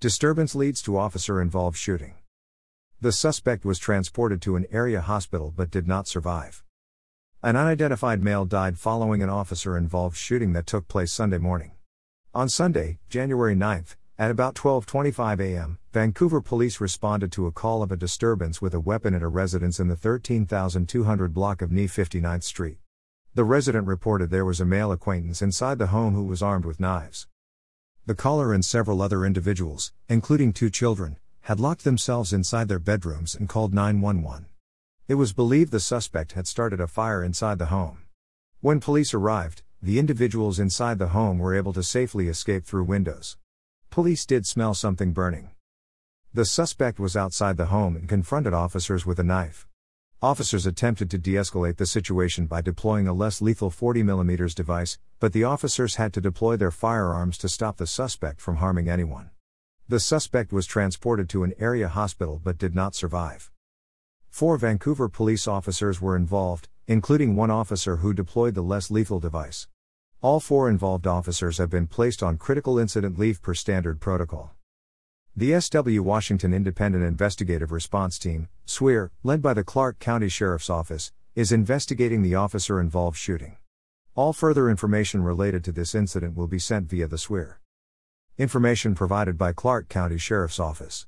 Disturbance leads to officer involved shooting. The suspect was transported to an area hospital but did not survive. An unidentified male died following an officer involved shooting that took place Sunday morning. On Sunday, January 9th, at about 12:25 a.m., Vancouver police responded to a call of a disturbance with a weapon at a residence in the 13200 block of NE 59th Street. The resident reported there was a male acquaintance inside the home who was armed with knives. The caller and several other individuals, including two children, had locked themselves inside their bedrooms and called 911. It was believed the suspect had started a fire inside the home. When police arrived, the individuals inside the home were able to safely escape through windows. Police did smell something burning. The suspect was outside the home and confronted officers with a knife. Officers attempted to de escalate the situation by deploying a less lethal 40mm device, but the officers had to deploy their firearms to stop the suspect from harming anyone. The suspect was transported to an area hospital but did not survive. Four Vancouver police officers were involved, including one officer who deployed the less lethal device. All four involved officers have been placed on critical incident leave per standard protocol. The SW Washington Independent Investigative Response Team, SWIR, led by the Clark County Sheriff's Office, is investigating the officer involved shooting. All further information related to this incident will be sent via the SWIR. Information provided by Clark County Sheriff's Office.